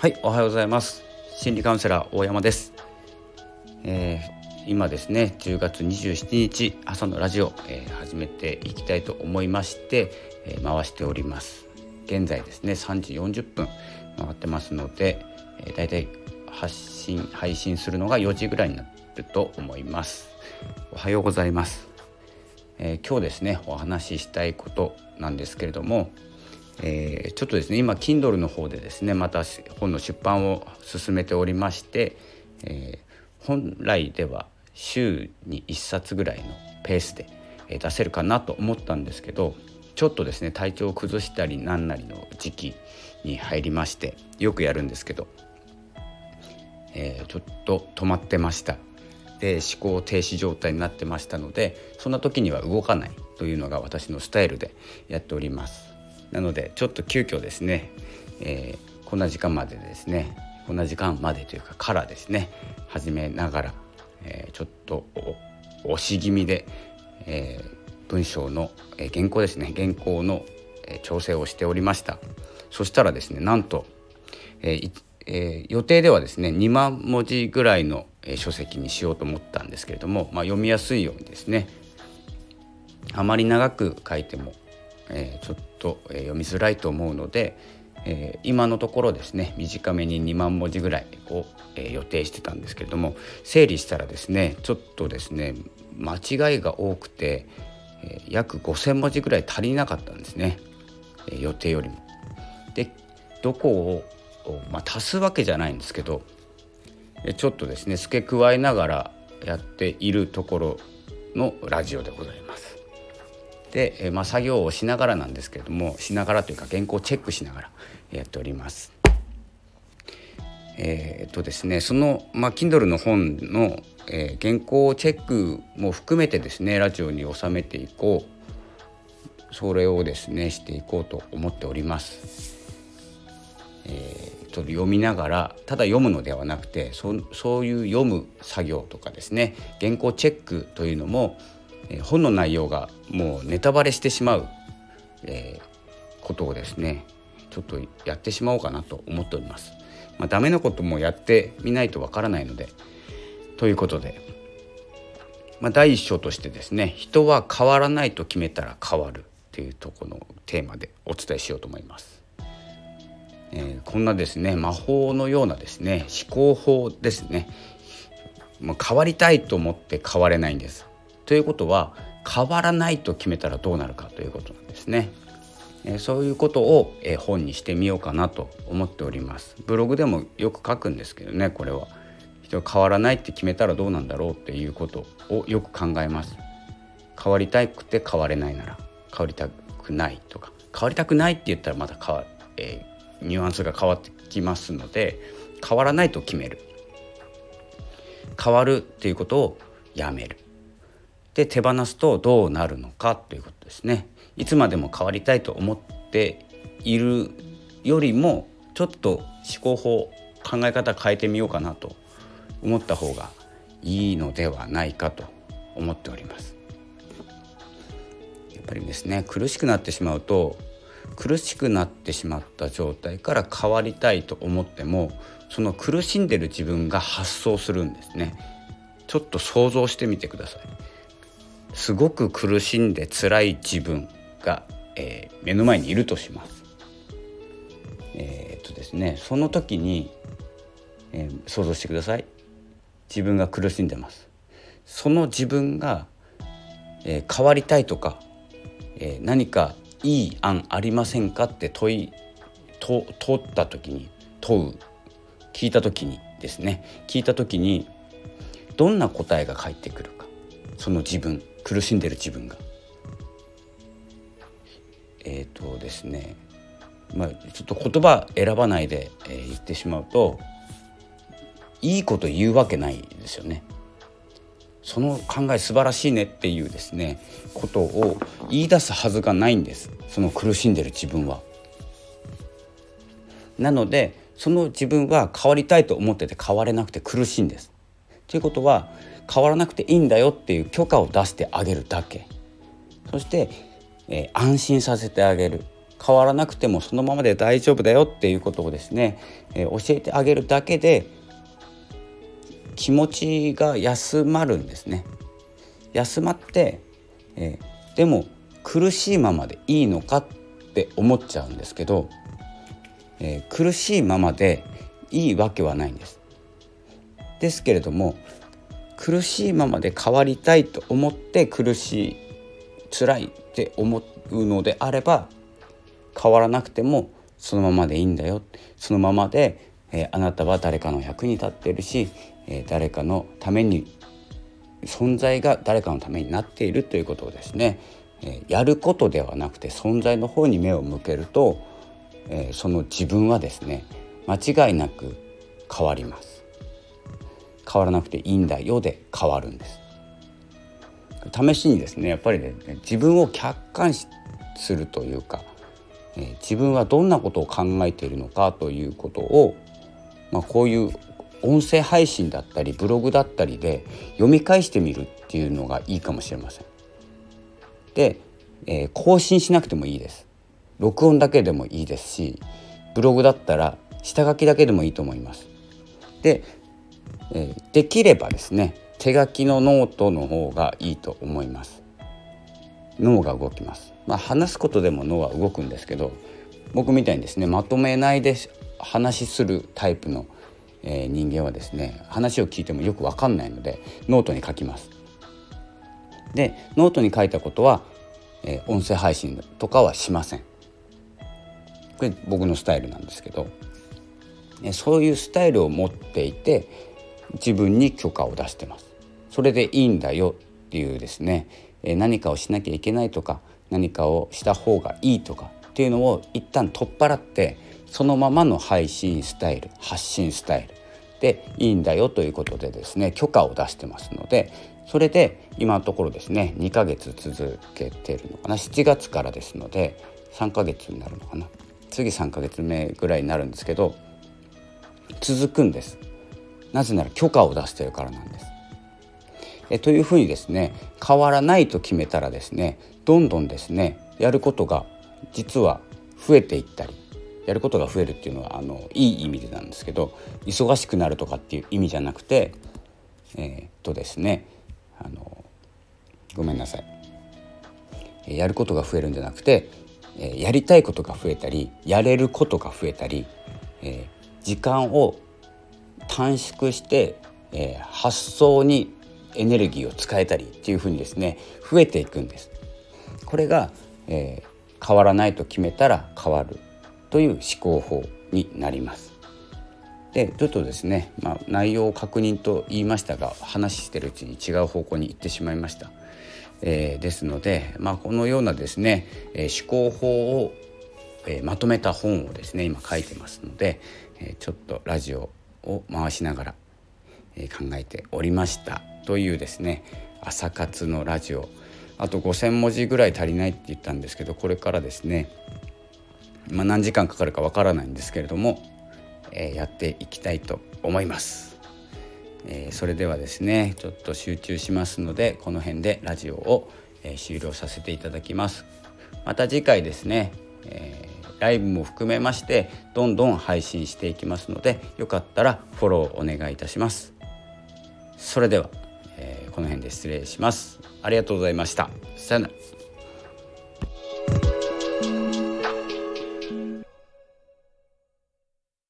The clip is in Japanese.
はいおはようございます。心理カウンセラー大山です、えー、今ですね10月27日朝のラジオ、えー、始めていきたいと思いまして、えー、回しております。現在ですね3時40分回ってますので、えー、だいたい発信配信するのが4時ぐらいになると思います。おはようございます、え今日ですねお話ししたいことなんですけれどもえー、ちょっとですね今 Kindle の方でですねまた本の出版を進めておりまして、えー、本来では週に1冊ぐらいのペースで出せるかなと思ったんですけどちょっとですね体調を崩したりなんなりの時期に入りましてよくやるんですけど、えー、ちょっと止まってました。で思考停止状態になってましたのでそんな時には動かないというのが私のスタイルでやっております。なのでちょっと急遽ですね、えー、こんな時間までですねこんな時間までというかからですね始めながら、えー、ちょっと押し気味で、えー、文章の、えー、原稿ですね原稿の、えー、調整をしておりました。そしたらですねなんと、えーえー、予定ではですね2万文字ぐらいの、えー、書籍にしようと思ったんですけれども、まあ、読みやすいようにですねあまり長く書いてもえー、ちょっと、えー、読みづらいと思うので、えー、今のところですね短めに2万文字ぐらいを、え予定してたんですけれども整理したらですねちょっとですね間違いが多くて、え約5,000文字ぐらい足りなかったんですね、え予定よりも。でどこを、まあ、足すわけじゃないんですけどちょっとですね付け加えながらやっているところのラジオでございます。で、えまあ、作業をしながらなんですけれどもしながらというか原稿をチェックしながらやっております。えー、っとですねその、まあ、Kindle の本の、えー、原稿チェックも含めてですねラジオに収めていこうそれをですねしていこうと思っております。えー、ちょっと読みながらただ読むのではなくてそそういう読む作業とかですね原稿チェックというのもえ本の内容がもうネタバレしてしまう、えー、ことをですねちょっとやってしまおうかなと思っております。まあ、ダメなこともやってみないとわからないのでということで、まあ、第一章としてですね人は変わらないと決めたら変わるっていうとこのテーマでお伝えしようと思います。えー、こんなですね魔法のようなですね思考法ですねもう変わりたいと思って変われないんですということは変わらないと決めたらどうなるかということなんですね。えそういうことを、え本にしてみようかなと思っております。ブログでもよく書くんですけどねこれは。人変わらないって決めたらどうなんだろうっていうことをよく考えます。変わりたくて変われないなら変わりたくないとか変わりたくないって言ったらまた変わ、えー、ニュアンスが変わってきますので変わらないと決める変わるっていうことをやめるで手放すとどうなるのかということですね。いつまでも変わりたいと思っているよりもちょっと思考法考え方変えてみようかなと思った方がいいのではないかと思っております。やっぱりですね苦しくなってしまうと苦しくなってしまった状態から変わりたいと思ってもその苦しんでる自分が発想するんですねちょっと想像してみてくださいすごく苦しんで辛い自分が、えー、目の前にいるとします。えー、っとですねその時に、えー、想像してください。自分が苦しんでます。その自分が、え変わりたいとか、え何かいい案ありませんかって問いと通った時に問う。聞いた時にですね。聞いた時にどんな答えが返ってくるか。その自分。苦しんでる自分が。えっ、ー、とですねまあちょっと言葉選ばないで、えー、言ってしまうといいこと言うわけないですよね。その考え素晴らしいねっていうですねことを言い出すはずがないんですその苦しんでる自分は。なのでその自分は変わりたいと思ってて変われなくて苦しいんです。ということは変わらなくていいんだよっていう許可を出してあげるだけそして、えー、安心させてあげる変わらなくてもそのままで大丈夫だよっていうことをですね、えー、教えてあげるだけで気持ちが休まるんですね。休まって、えー、でも苦しいままでいいのかって思っちゃうんですけど、えー、苦しいままでいいわけはないんです。ですけれども苦しいままで変わりたいと思って苦しい辛いって思うのであれば変わらなくてもそのままでいいんだよ。そのままで、えー、あなたは誰かの役に立っているし、えー、誰かのために存在が誰かのためになっているということをですね、えー、やることではなくて存在の方に目を向けると、えその自分はですね間違いなく変わります。変わらなくていいんだよで変わるんです試しにですねやっぱりね自分を客観視するというか、えー、自分はどんなことを考えているのかということを、まあ、こういう音声配信だったりブログだったりで読み返してみるっていうのがいいかもしれません。で、えー、更新しなくてもいいです。録音だけでもいいですしブログだったら下書きだけでもいいと思います。でえー、できればですね手書きのノートの方がいいと思います。脳が動きます。まあ話すことでも脳は動くんですけど僕みたいにですねまとめないで話するタイプの、えー、人間はですね話を聞いてもよく分かんないのでノートに書きます。でノートに書いたことは、えー、音声配信とかはしません。これ僕のスタイルなんですけどそういうスタイルを持っていて自分に許可を出してます。それでいいんだよっていうですね。何かをしなきゃいけないとか何かをした方がいいとかっていうのを一旦取っ払ってそのままの配信スタイル発信スタイルでいいんだよということでですね許可を出してますのでそれで今のところですね2ヶ月続けてるのかな。7月からですので3ヶ月になるのかな。次3ヶ月目ぐらいになるんですけど続くんです。なぜなら許可を出してるからなんです。えというふうにですね変わらないと決めたらですねどんどんですねやることが実は増えていったりやることが増えるっていうのはあのいい意味でなんですけど忙しくなるとかっていう意味じゃなくてえー、っとですねあのごめんなさい、えやることが増えるんじゃなくて、えやりたいことが増えたりやれることが増えたり、え、時間を短縮して、えー、発想にエネルギーを使えたりっていうふうにですね増えていくんです。これが、えー、変わらないと決めたら変わるという思考法になります。でちょっとですね、まあ、内容を確認と言いましたが話してるうちに違う方向に行ってしまいました。えー、ですので、まあ、このようなですね、えー、思考法を、えー、まとめた本をですね今書いてますので、えちょっとラジオを回しながら、え考えておりましたというですね朝活のラジオあと5,000文字ぐらい足りないって言ったんですけどこれからですね、まあ、何時間かかるかわからないんですけれども、えー、やっていきたいと思います。えー、それではですねちょっと集中しますのでこの辺でラジオを、えー、終了させていただきます。また次回ですね、えーライブも含めましてどんどん配信していきますのでよかったらフォローお願いいたします。それでは、えー、この辺で失礼します。ありがとうございました。さよなら。